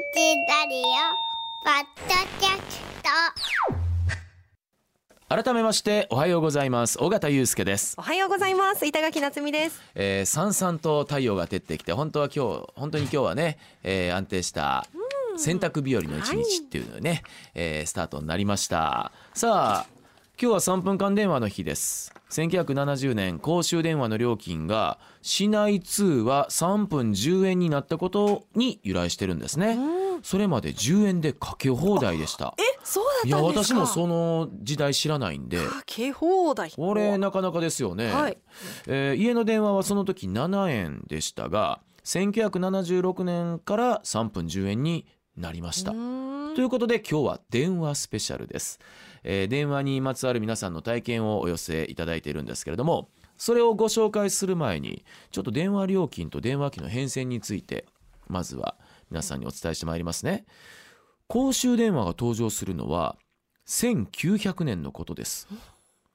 ラリオポッドキャスト。改めましておはようございます。尾形祐介です、おはようございます。板垣夏美です。えー、さんさんと太陽が照ってきて本当は今日本当に今日はね、えー、安定した洗濯日和の一日っていうのね、えースタートになりました。さあ今日は3分間電話の日です。1970年公衆電話の料金が市内通話3分10円になったことに由来してるんですね。それまで10円でかけ放題でした。えそういやだったんですか？私もその時代知らないんで。かけ放題。これなかなかですよね、はい。えー家の電話はその時7円でしたが1976年から3分10円になりました。うーんということで今日は電話スペシャルです、えー電話にまつわる皆さんの体験をお寄せいただいているんですけれどもそれをご紹介する前にちょっと電話料金と電話機の変遷についてまずは皆さんにお伝えしてまいりますね。公衆電話が登場するのは1900年のことです。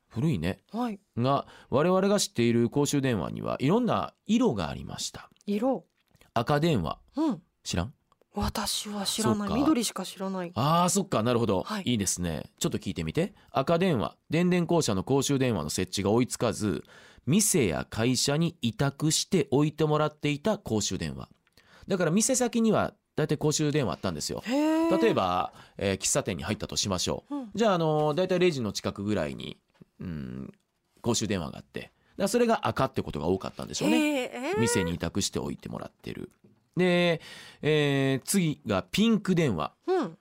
古いね。はい。が我々が知っている公衆電話にはいろんな色がありました。色。赤電話。うん。知らん？私は知らなそっか。い緑しか知らない。あーそっか。なるほど、はい。い、いですね。ちょっと聞いてみて。赤電話。電電公社の公衆電話の設置が追いつかず店や会社に委託して置いてもらっていた公衆電話。だから店先には大体公衆電話あったんですよ。へえ例えば、えー喫茶店に入ったとしましょう、うん。じゃあ、あの大体レジの近くぐらいに、うん、公衆電話があって。だからそれが赤ってことが多かったんでしょうね。へえ店に委託しておいてもらってるで、えー次がピンク電話。うん。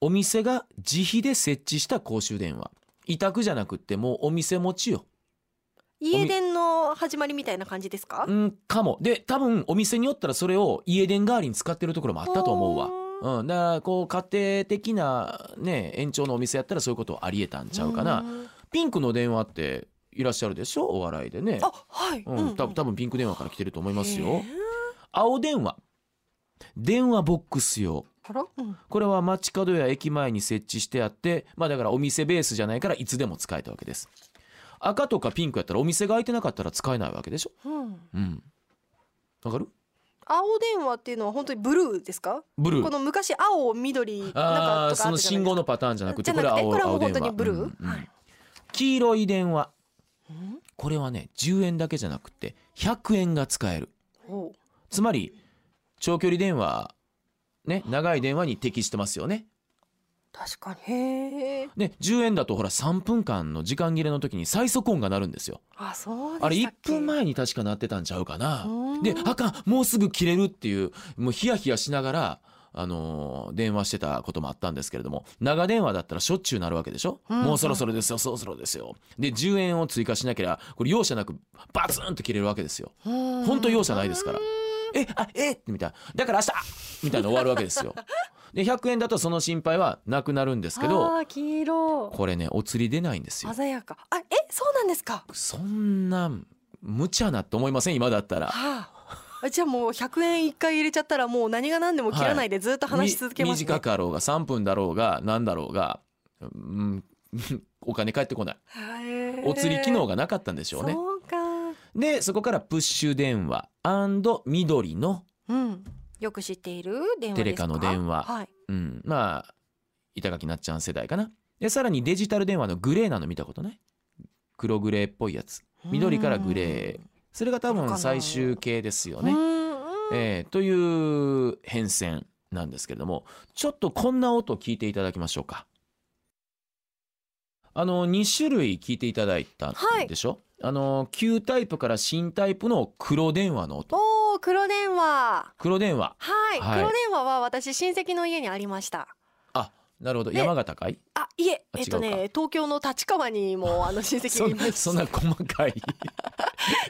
お店が自費で設置した公衆電話。委託じゃなくってもうお店持ちよ。家電の始まりみたいな感じですか？うんかも。で多分お店によったらそれを家電代わりに使ってるところもあったと思うわ。うん、だからこう家庭的なね延長のお店やったらそういうことありえたんちゃうかな。うん。ピンクの電話っていらっしゃるでしょ？お笑いでね。あはい。うん、多分多分ピンク電話から来てると思いますよ青電話。電話ボックス用。これは街角や駅前に設置してあってまあだからお店ベースじゃないからいつでも使えたわけです。赤とかピンクやったらお店が開いてなかったら使えないわけでしょ？うん。うん。わかる？青電話っていうのは本当にブルーですか？ブルー。この昔青緑なんかとかあああったじゃないですか。その信号のパターンじゃなくてこれは青これは本当にブルー？うんうんはい。黄色い電話。うん？これはね10円だけじゃなくて100円が使えるつまり長距離電話ね長い電話に適してますよね。確かに。へえで10円だとほら3分間の時間切れの時に最速音が鳴るんですよ。あそうあれ1分前に確か鳴ってたんちゃうかな。うん。であかんもうすぐ切れるっていうもうヒヤヒヤしながらあのー電話してたこともあったんですけれども長電話だったらしょっちゅうなるわけでしょ、うん。もうそろそろですよそろそろですよ。で10円を追加しなければこれ容赦なくバツンと切れるわけですよ。本本当容赦ないですからえあえみたいな。だから明日みたいな終わるわけですよ。で100円だとその心配はなくなるんですけど黄色。これねお釣り出ないんですよ。鮮やか。あえそうなんですか？そんな無茶なって思いません？今だったら。はあ。あじゃあもう100円一回入れちゃったらもう何が何でも切らないでずっと話し続けますね、み短かろうが3分だろうが何だろうが、うん、お金返ってこない。お釣り機能がなかったんでしょうね。そうかでそこからプッシュ電話緑の、うん。よく知っている電話ですか？テレカの電話。はい。うん、まあ板垣なっちゃん世代かな。でさらにデジタル電話のグレーなの見たことない？黒グレーっぽいやつ。緑からグレー。それが多分最終形ですよね、うん。えーという変遷なんですけれども。ちょっとこんな音聞いていただきましょうか。あの2種類聞いていただいたんでしょ、あの旧タイプから新タイプの黒電話の音。おー黒電話。黒電話。はい、はい。黒電話は私親戚の家にありました。あなるほど。で山形かい？あいえあえっとね東京の立川にもあの親戚がいま そんな細かい。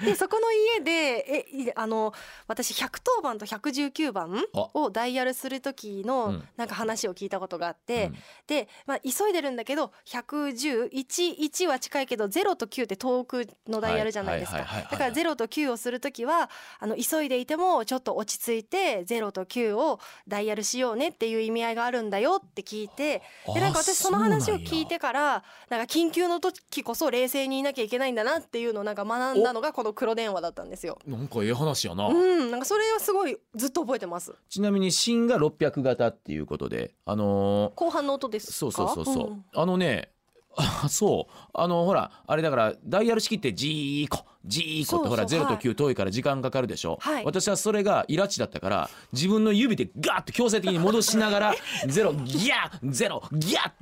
でそこの家でえいあの私110番と119番あ。をダイヤルする時うのん。なんか話を聞いたことがあって、うん。で、まあ、急いでるんだけど1111は近いけど0と9って遠くのダイヤルじゃないですか。だから0と9をする時はあの急いでいてもちょっと落ち着いて0と9をダイヤルしようねっていう意味合いがあるんだよって聞いてでなんか私その話を聞いてからなんか緊急の時こそ冷静にいなきゃいけないんだなっていうのをなんか学んだののがこの黒電話だったんですよ。なんかええ話やな、うん、なんかそれはすごいずっと覚えてます。ちなみに芯が600型っていうことであの後半の音です。そうそうそうそう、ん。あのねあそう。あのほらあれだからダイヤル式ってジーコジーコってほらそうそう0と9遠いから時間かかるでしょ、はい。私はそれがイラチだったから自分の指でガーッと強制的に戻しながらゼロギャーゼロギャー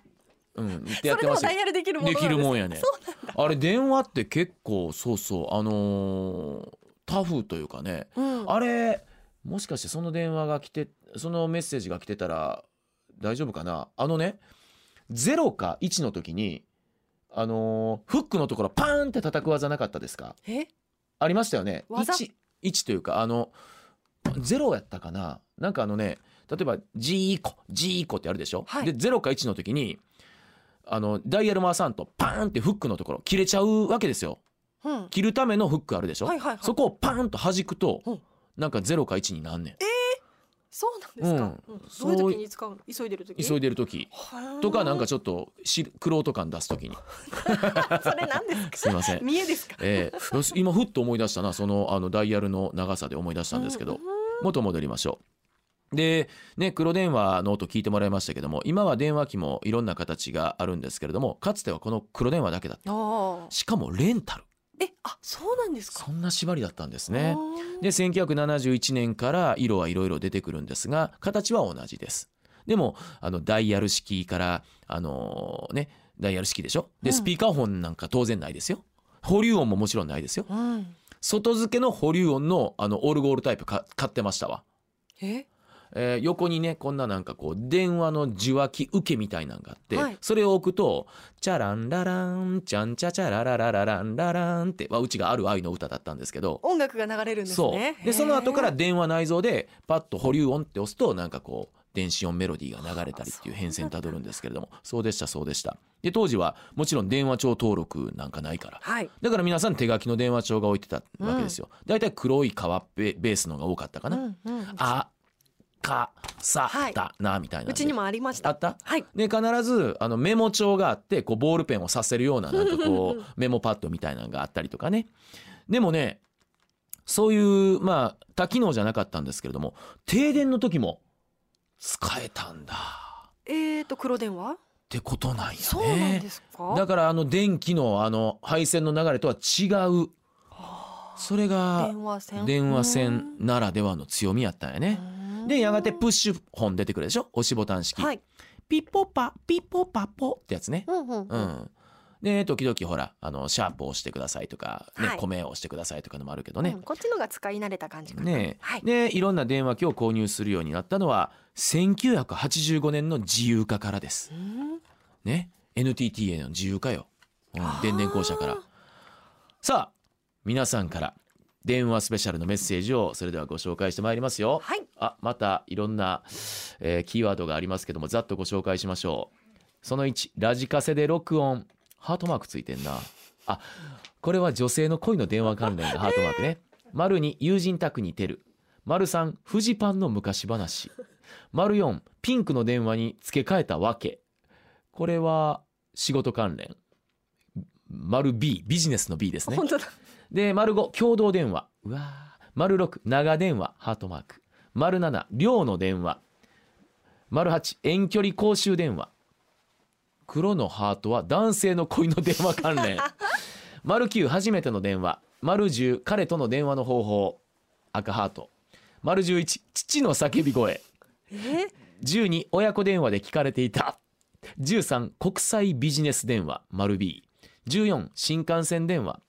うんってやってましたよ。それでもダイヤルできるものでなんですきるもんやね。あれ電話って結構そうそうあのータフというかね。うん、あれもしかしてその電話が来てそのメッセージが来てたら大丈夫かな？あのね0か1の時にあのーフックのところパーンって叩く技なかったですか？え、ありましたよね。技？1, 1というかあの0やったかな？なんかあのね例えば「ジーコジーコ」ってあるでしょ、はい。で0か1の時にあのダイヤル回さんとパーンってフックのところ切れちゃうわけですよ。うん、切るためのフックあるでしょ、はいはいはい。そこをパーンと弾くと、うん。なんか0か1になんねんそうなんですか？うん。どういう時に使うの？急いでる時？急いでる時。とかなんかちょっとし玄人感出す時に。それなんですか？すいません。見えですか？えー今ふっと思い出したな。そのあのダイヤルの長さで思い出したんですけど、元戻りましょう。でね黒電話の音聞いてもらいましたけども今は電話機もいろんな形があるんですけれどもかつてはこの黒電話だけだった。しかもレンタルえ、あ、そうなんですか？そんな縛りだったんですね。で1971年から色はいろいろ出てくるんですが形は同じです。でもあのダイヤル式からあのねダイヤル式でしょ？でうん。スピーカーフォンなんか当然ないですよ。保留音ももちろんないですよ。うん。外付けの保留音のあのオルゴールタイプか買ってましたわ、え、えー横にねこんななんかこう電話の受話器受けみたいなのがあって、はいそれを置くと「チャランラランチャンチャチャララララランララン」って、まあ、うちがある愛の歌だったんですけど音楽が流れるんですね。でその後から電話内蔵でパッと保留音って押すとなんかこう電子音メロディーが流れたりっていう変遷たどるんですけれどもそうでしたそうでしたで当時はもちろん電話帳登録なんかないからはい。だから皆さん手書きの電話帳が置いてたわけですよ。だいたい黒い革ベベースのが多かったかな。うんうんあ、か、さはい、だ、なみたいな。うちにもありました。あった？はい。で必ずあのメモ帳があってこうボールペンをさせるようななんかこうメモパッドみたいなのがあったりとかねでもねそういうまあ多機能じゃなかったんですけれども停電の時も使えたんだえーと黒電話？ってことなんやねそうなんですか？だからあの電気のあの配線の流れとは違うそれが電話線？電話線ならではの強みやったんやねうん。でやがてプッシュ本出てくるでしょ？押しボタン式、はい。ピッポパピッポパポ。ってやつね。うんうんううん。んで時々ほらあのシャープを押してくださいとか、ねはい。米を押してくださいとかのもあるけどね。うん、こっちのが使い慣れた感じかな。ねはい。でいろんな電話機を購入するようになったのは1985年の自由化からです。うん。ね。NTT への自由化よ、うん、電電公社から。さあ皆さんから電話スペシャルのメッセージをそれではご紹介してまいりますよ。はい。あまたいろんな、えーキーワードがありますけどもざっとご紹介しましょう。その1ラジカセで録音。ハートマークついてんな。あこれは女性の恋の電話関連の ハートマークね。丸2友人宅にてる。丸3フジパンの昔話。丸4ピンクの電話に付け替えたわけ。これは仕事関連。丸 B ビジネスの B ですね。本当だ。で、丸5、共同電話。うわー丸6、長電話、ハートマーク。丸7、寮の電話。丸8、遠距離公衆電話。黒のハートは男性の恋の電話関連。丸9、初めての電話。丸10、彼との電話の方法。赤ハート。丸11、父の叫び声。え？12親子電話で聞かれていた13国際ビジネス電話丸 B14 新幹線電話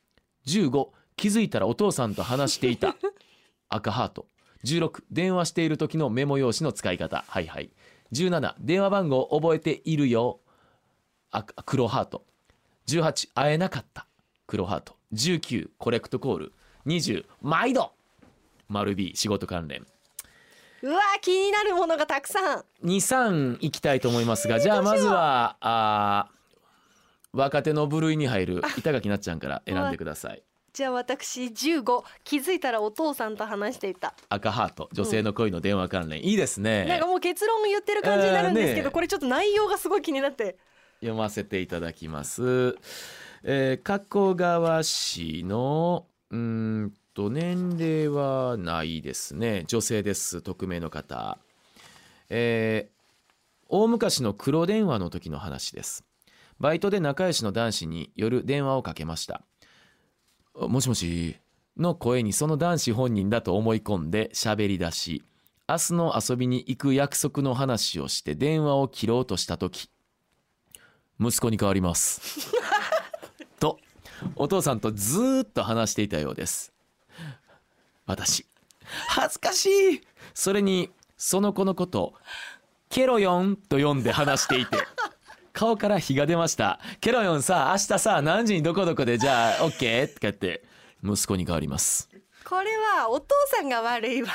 15気づいたらお父さんと話していた。赤ハート。16電話している時のメモ用紙の使い方。はいはい。17電話番号覚えているよ。赤黒ハート。18会えなかった。黒ハート。19コレクトコール。20毎度。丸 B 仕事関連。うわ気になるものがたくさん。23いきたいと思いますがじゃあまずはあー若手の部類に入る板垣なっちゃんから選んでください。じゃあ私15気づいたらお父さんと話していた。赤ハート女性の恋の電話関連。いいですなんねかもう結論言ってる感じになるんですけど、これちょっと内容がすごい気になって。読ませていただきます、えー加古川市のうーんと年齢はないですね。女性です匿名の方。えー大昔の黒電話の時の話ですバイトで仲良しの男子に夜電話をかけました。あもしもしの声にその男子本人だと思い込んで喋り出し明日の遊びに行く約束の話をして電話を切ろうとした時息子に変わります。とお父さんとずーっと話していたようです。私恥ずかしい。それにその子のことケロヨンと呼んで話していて顔から火が出ました。ケロヨンさ明日さ何時にどこどこで？じゃあオッケー。とか言って息子に変わります。これはお父さんが悪いわ。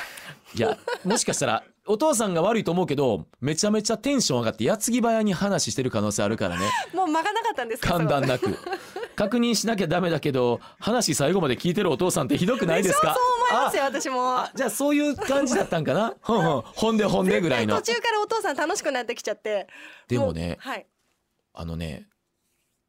いやもしかしたらお父さんが悪いと思うけどめちゃめちゃテンション上がって矢継ぎ早に話してる可能性あるからね。もう間がなかったんですか？簡単そなく確認しなきゃダメだけど話最後まで聞いてるお父さんってひどくないですか？そう思いますよ私も。あじゃあそういう感じだったんかな？ほんほん。ほんでほんでぐらいの。途中からお父さん楽しくなってきちゃって。でもねうはいあのね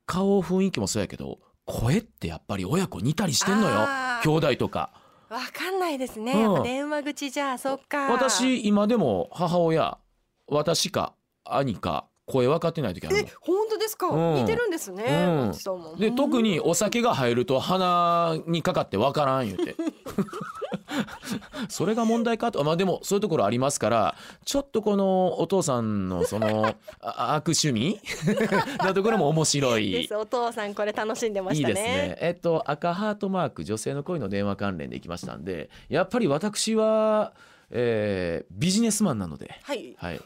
顔雰囲気もそうやけど声ってやっぱり親子似たりしてんのよ。あー。兄弟とか。わかんないですね、うん。やっぱ電話口じゃそっか。私今でも母親私か兄か声分かってない時あるえの本当ですか、うん。似てるんですね、うん。松さんも。で特にお酒が入ると鼻にかかって分からん言うて それが問題かと。まあでもそういうところありますからちょっとこのお父さんのそのあ悪趣味？なところも面白い。です。お父さんこれ楽しんでましたね。いいですね。えっと赤ハートマーク女性の恋の電話関連でいきましたんで、やっぱり私は、えービジネスマンなので、はい。はい。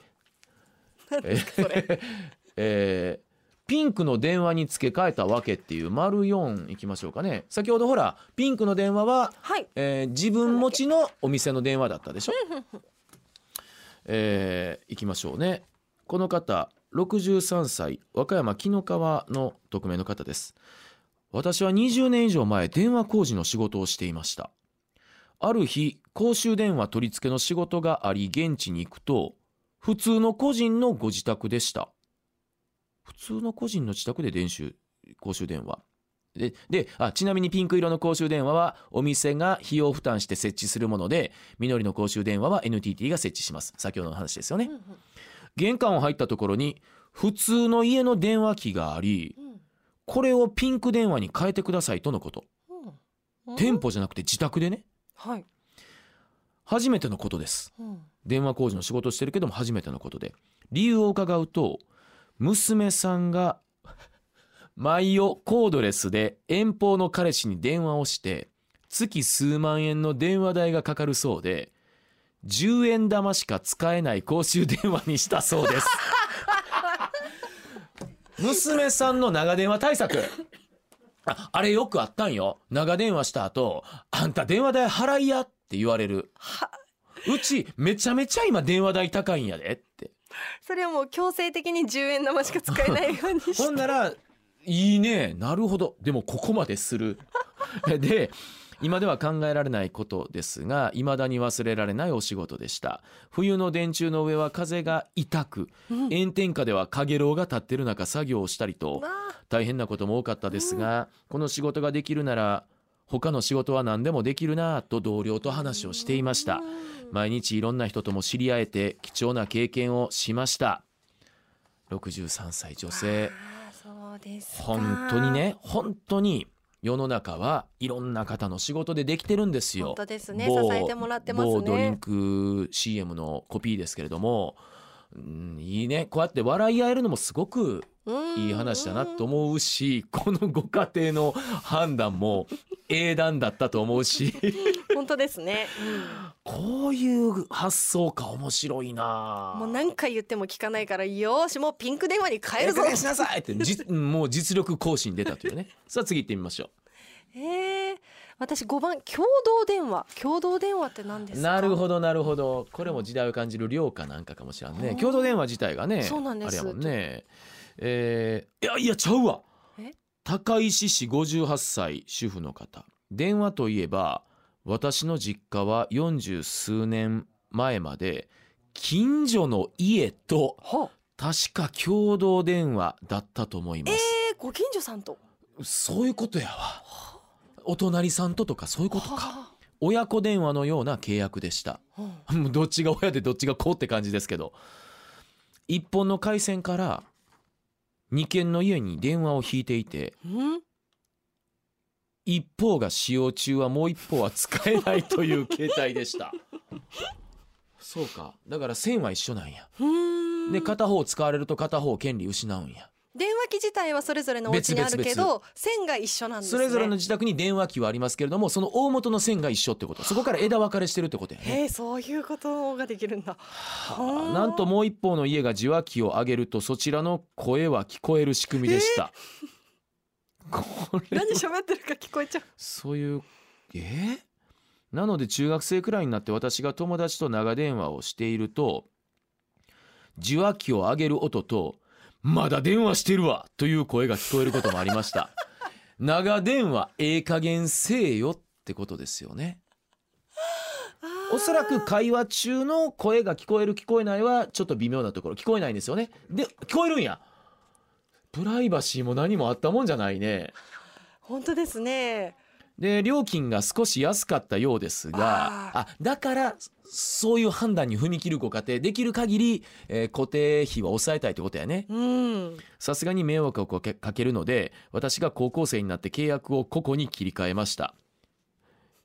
何ですかそれ。えーピンクの電話に付け替えたわけっていう丸4いきましょうかね。先ほどほらピンクの電話は、はいえー自分持ちのお店の電話だったでしょ？えー、いきましょうね。この方63歳和歌山紀の川の匿名の方です。私は20年以上前電話工事の仕事をしていました。ある日公衆電話取り付けの仕事があり現地に行くと普通の個人のご自宅でした。普通の個人の自宅で電集公衆電話。でであちなみにピンク色の公衆電話はお店が費用負担して設置するもので緑の公衆電話は NTT が設置します。先ほどの話ですよね、うんうん。玄関を入ったところに普通の家の電話機がありうん。これをピンク電話に変えてくださいとのこと。うん。店舗じゃなくて自宅でね。はい、初めてのことです。うん。電話工事の仕事をしてるけども初めてのことで。理由を伺うと娘さんが毎夜コードレスで遠方の彼氏に電話をして月数万円の電話代がかかるそうで10円玉しか使えない公衆電話にしたそうです。娘さんの長電話対策。ああれよくあったんよ。長電話した後あんた電話代払いやって言われる。はうちめちゃめちゃ今電話代高いんやで それはもう強制的に10円玉しか使えないようにして。ほんならいいね。なるほど。でもここまでする。で今では考えられないことですが未だに忘れられないお仕事でした。冬の電柱の上は風が痛くうん。炎天下では陽炎が立ってる中作業をしたりと大変なことも多かったですが、この仕事ができるなら他の仕事は何でもできるなぁと同僚と話をしていました毎日いろんな人とも知り合えて貴重な経験をしました。63歳女性。本当にね本当に世の中はいろんな方の仕事でできてるんですよ。本当ですね。某支えてもらってますね。某ドリンク CM のコピーですけれども、うん、いいね。こうやって笑い合えるのもすごくいい話だなと思うしこのご家庭の判断も英断だったと思うし。本当ですね、こういう発想か面白いうんな。もう何回言っても聞かないからよーしもうピンク電話に変えるぞ。ええしなさいってじ もう実力行使に出たというね。さあ次行ってみましょえー、私5番共同電話共同電話って何ですか？うなるほどなるほど。これも時代を感じる量かなんかかもしれんね。共同電話自体がねそうなんです。あれやもんね。えーいやいやちゃうわ。え？高石市58歳主婦の方。電話といえば私の実家は40数年前まで近所の家とは確か共同電話だったと思います、えー、ご近所さんと？そういうことやわお隣さんととかそういうことか。は親子電話のような契約でした。もうどっちが親でどっちが子って感じですけど。一本の回線から2軒の家に電話を引いていてうん？一方が使用中はもう一方は使えないという携帯でした。そうか。だから線は一緒なんや。で片方使われると片方権利失うんや電話機自体はそれぞれのお家にあるけ別ど線が一緒なんですね。それぞれの自宅に電話機はありますけれどもその大元の線が一緒ってこと。そこから枝分かれしてるってことやね。へえそういうことができるんだ。はあなんともう一方の家が受話器を上げるとそちらの声は聞こえる仕組みでした。これ何喋ってるか聞こえちゃう？そういうえ？ーなので中学生くらいになって私が友達と長電話をしていると受話器を上げる音と「まだ電話してるわ!」という声が聞こえることもありました。長電話ええ加減せえよってことですよね。おそらく会話中の声が聞こえる聞こえないはちょっと微妙なところ聞こえないんですよねで聞こえるんやプライバシーも何もあったもんじゃないね本当ですねで料金が少し安かったようですがあ。あだからそういう判断に踏み切るご家庭できる限り、えー固定費は抑えたいってことやね。うん。さすがに迷惑をかけかけるので私が高校生になって契約を個々に切り替えました。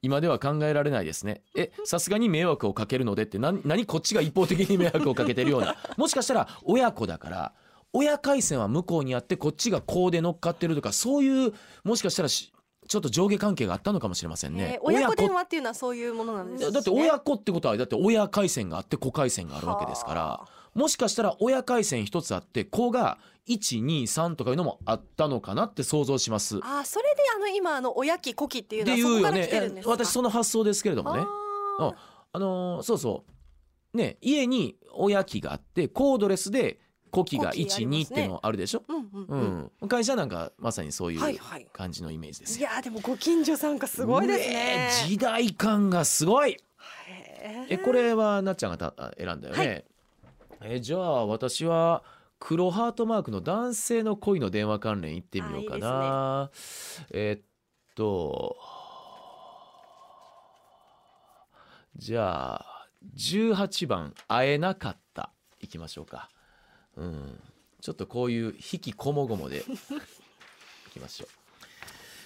今では考えられないですね。えさすがに迷惑をかけるのでってな何こっちが一方的に迷惑をかけてるような。もしかしたら親子だから親回線は向こうにあってこっちがこうで乗っかってるとかそういうもしかしたらしちょっと上下関係があったのかもしれませんね。えー。親子電子話っていうのはそういうものなんですね。だって親子ってことはだって親回線があって子回線があるわけですからはもしかしたら親回線一つあって子が123とかいうのもあったのかなって想像します。っあーそれであの今あの親機子機っていうのはそこから来ねてるんですか？私その発想ですけれどもね。ああのーそうそう。ね家に親機があってコードレスで子機が子機ありますね。12っていうのあるでしょ、うんうんううん。ん会社なんかまさにそういうはいはい。感じのイメージですいよ。やーでもご近所さんがすごいですね。時代感がすごい。えこれはなっちゃんがたあ選んだよね、えじゃあ私は黒ハートマークの男性の恋の電話関連行ってみようかな。えっとじゃあ18番「会えなかった」いきましょうかうん。ちょっとこういう引きこもごもで。いきましょう。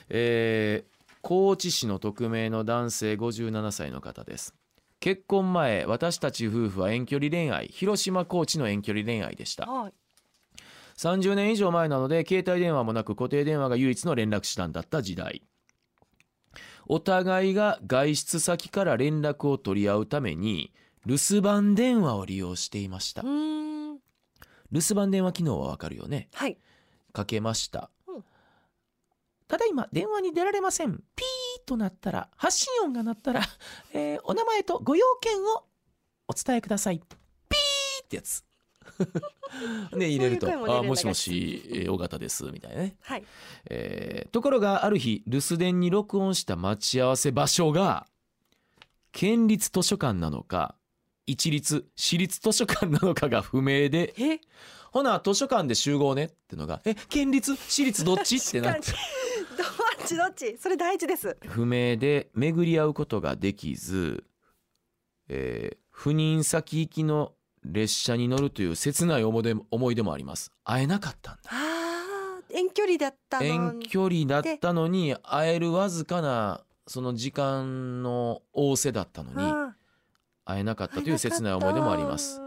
えー高知市の匿名の男性57歳の方です。結婚前私たち夫婦は遠距離恋愛広島高知の遠距離恋愛でした。はい。30年以上前なので携帯電話もなく固定電話が唯一の連絡手段だった時代。お互いが外出先から連絡を取り合うために留守番電話を利用していました留守番電話機能はわかるよね。はい。かけました、うん。ただいま電話に出られません。ピーとなったら発信音が鳴ったら、えーお名前とご用件をお伝えください。ピーってやつ。で 入れると「そういう声もあもしもし、えー尾形です」みたいなね、はい。えーところがある日留守電に録音した待ち合わせ場所が県立図書館なのか一律私立図書館なのかが不明でえ？ほな図書館で集合ねってのがえ県立私立どっち？ってなって。どっちどっち？それ大事です。不明で巡り合うことができず、えー赴任先行きの列車に乗るという切ない思い出思い出もあります。会えなかったんだ。遠距離だったの遠距離だったのに会えるわずかなその時間の仰せだったのにあ会えなかったーという切ない思い出もあります。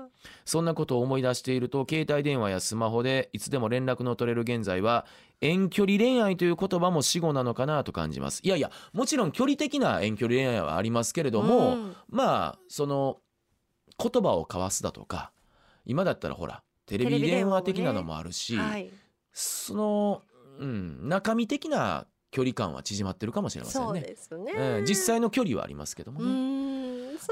そんなことを思い出していると携帯電話やスマホでいつでも連絡の取れる現在は遠距離恋愛という言葉も死語なのかなと感じます。いやいやもちろん距離的な遠距離恋愛はありますけれども、うん。まあその言葉を交わすだとか今だったらほらテレビ電話的なのもあるし、はいその、うん、中身的な距離感は縮まってるかもしれませんね。ね、ええ実際の距離はありますけどもうね。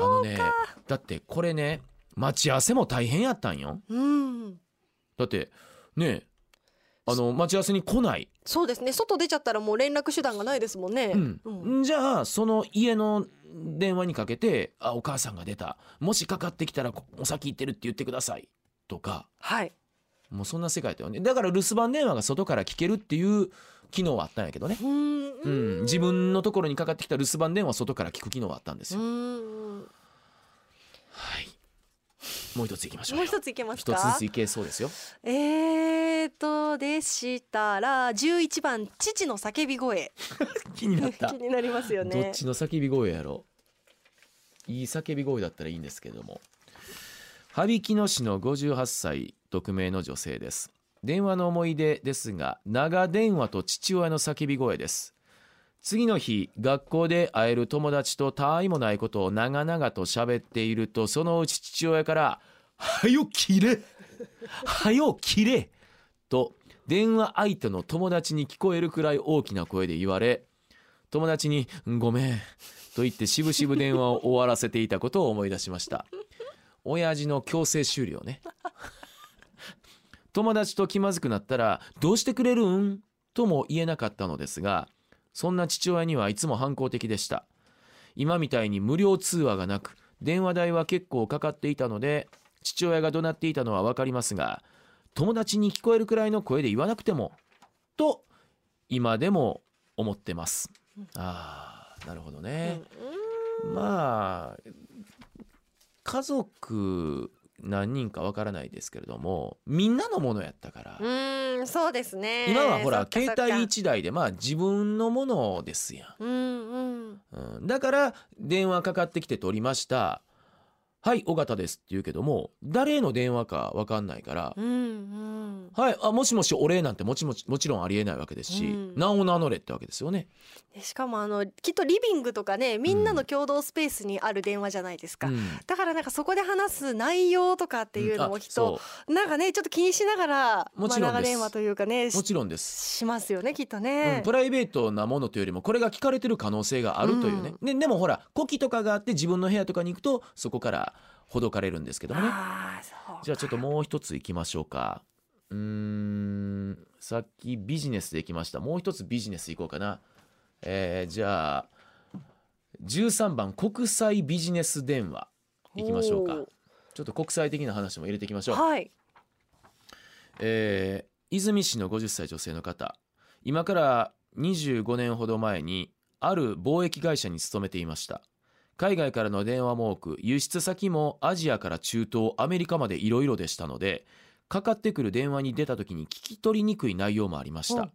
あのねだってこれね待ち合わせも大変やったんよ。うん。だってねあの待ち合わせに来ない、そうですね。外出ちゃったらもう連絡手段がないですもんね、うん。うん。じゃあその家の電話にかけて「あお母さんが出た。もしかかってきたらこお先行ってるって言ってください」とか。はい。もうそんな世界だよね。だから留守番電話が外から聞けるっていう機能はあったんやけどね、うん。うん、自分のところにかかってきた留守番電話外から聞く機能はあったんですうよ、んはい。もう一ついきましょうよ。もう一ついけますか？一つずついけそうですよ。えーとでしたら11番父の叫び声。気になった。気になりますよね。どっちの叫び声やろいい叫び声だったらいいんですけれども。羽曳野市の58歳匿名の女性です。電話の思い出ですが長電話と父親の叫び声です次の日学校で会える友達と他愛もないことを長々と喋っているとそのうち父親から「はよ切れはよ切れ!」と電話相手の友達に聞こえるくらい大きな声で言われ友達に「ごめん」と言ってしぶしぶ電話を終わらせていたことを思い出しました親父の強制終了ね友達と気まずくなったら「どうしてくれるん?」とも言えなかったのですがそんな父親にはいつも反抗的でした。今みたいに無料通話がなく電話代は結構かかっていたので父親が怒鳴っていたのは分かりますが友達に聞こえるくらいの声で言わなくてもと今でも思ってます。あーなるほどね、まあ家族何人かわからないですけれどもみんなのものやったから、うんそうですね。今はほら携帯一台でまあ自分のものですやん、うんうん。うん、だから電話かかってきて取りました「はい尾形です」って言うけども誰への電話かわかんないからうんうん「はいあもしもしお礼」なんてもちもちもちろんありえないわけですし、うん。名を名乗れってわけですよね。でしかもあのきっとリビングとかねみんなの共同スペースにある電話じゃないですか、うん。だからなんかそこで話す内容とかっていうのあもきっとそなんかねちょっと気にしながらもちろん長電話というかねうもしちろんです。しますよねきっとうねん、プライベートなものというよりもこれが聞かれてる可能性があるというね、ででもほら呼気とかがあって自分の部屋とかに行くとそこからほどかれるんですけどもねじゃあちょっともう一ついきましょうか。うーんさっきビジネスできました。もう一つビジネスいこうかな。えー、じゃあ13番国際ビジネス電話いきましょうか。ちょっと国際的な話も入れていきましょう。はい。えー泉市の50歳女性の方。今から25年ほど前にある貿易会社に勤めていました海外からの電話も多く輸出先もアジアから中東アメリカまでいろいろでしたのでかかってくる電話に出た時に聞き取りにくい内容もありましうんた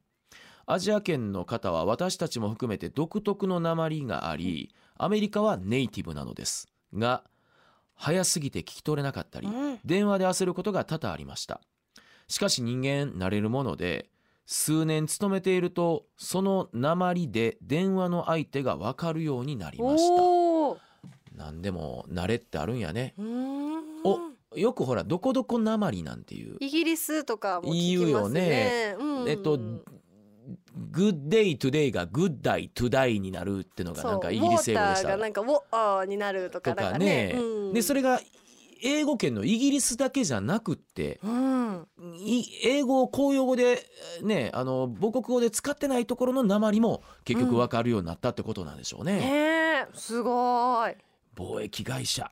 アジア圏の方は私たちも含めて独特の訛がありアメリカはネイティブなのです。が早すぎて聞き取れなかったりうん。電話で焦ることが多々ありました。しかし人間慣れるもので数年勤めているとその鉛で電話の相手が分かるようになりましたおおなんでも慣れってあるんやね。およくほらどこどこ鉛なんていう。イギリスとかも聞き言うよますね。ねうん。えっと Good day today が Good day today になるってのがなんかイギリス英語でした。がなんかウォーになるとかね。ね。うん。でそれが英語圏のイギリスだけじゃなくってうん。い英語を公用語でねあの母国語で使ってないところの鉛も結局分かるようになったってことなんでしょうね。ねえすごい貿易会社。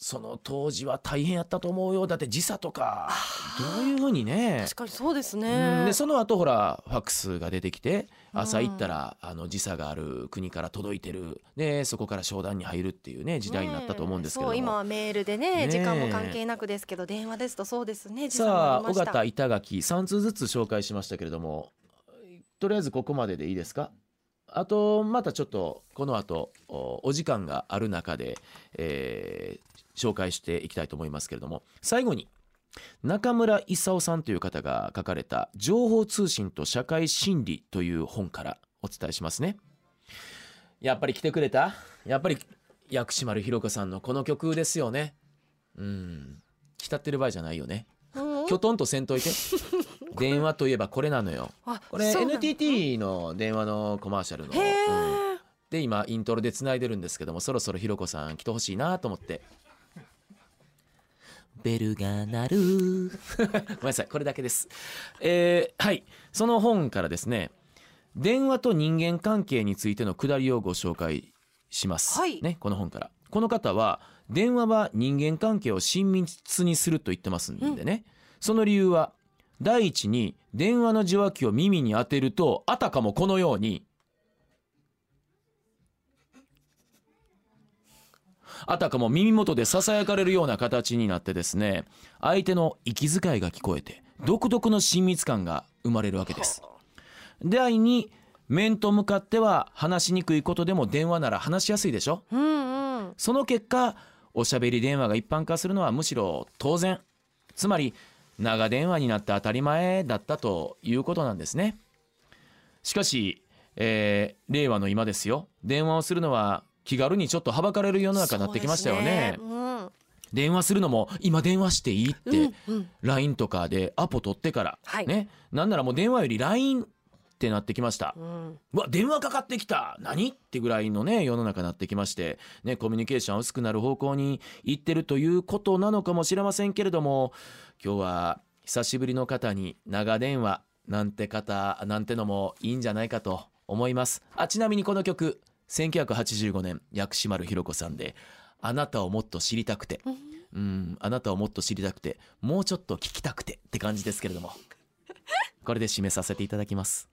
その当時は大変やったと思うよ。だって時差とか。どういうふうにね。確かにそうですうん。ねでその後ほらファックスが出てきて朝行ったら、あの時差がある国から届いてる。でそこから商談に入るっていうね時代になったと思うんですけれどう今はメールでね時間も関係なくですけど電話ですとそうですね。時差もさあ尾りました。形板垣3通ずつ紹介しましたけれどもとりあえずここまででいいですか？あとまたちょっとこの後おお時間がある中で、えー紹介していきたいと思いますけれども最後に中村勲さんという方が書かれた「情報通信と社会心理」という本からお伝えしますね。やっぱり来てくれた？やっぱり薬師丸ひろ子さんのこの曲ですよね。うん浸ってる場合じゃないよね。うんきょとんとせんといて電話といえばこれなのよ。あこれ NTT の？電話のコマーシャルの、うん。で今イントロでつないでるんですけどもそろそろひろこさん来てほしいなと思って。ベルが鳴る。ごめんなさいこれだけです。えーはい。その本からですね電話と人間関係についてのくだりをご紹介します、はい。ね、この本から。この方は電話は人間関係を親密にすると言ってますんでね、その理由は第一に電話の受話器を耳に当てるとあたかもこのように。あたかも耳元でささやかれるような形になってですね相手の息遣いが聞こえて独特の親密感が生まれるわけです。第2面と向かっては話しにくいことでも電話なら話しやすいでしょ？うんうん。その結果おしゃべり電話が一般化するのはむしろ当然。つまり長電話になって当たり前だったということなんですね。しかし、えー令和の今ですよ。電話をするのは気軽にちょっとはばかれる世の中になってきましたよね。そうですうん。電話するのも今電話していいって、うんうん。LINE とかでアポ取ってから、はい。ね。なんならもう電話より LINE ってなってきました。うん。うわ電話かかってきた。何？ってぐらいのね世の中になってきまして、ね、コミュニケーションは薄くなる方向に行ってるということなのかもしれませんけれども今日は久しぶりの方に長電話なんて方なんてのもいいんじゃないかと思います。あちなみにこの曲1985年薬師丸ひろ子さんで「あなたをもっと知りたくて」うんあなたをもっと知りたくてもうちょっと聞きたくてって感じですけれども。これで締めさせていただきます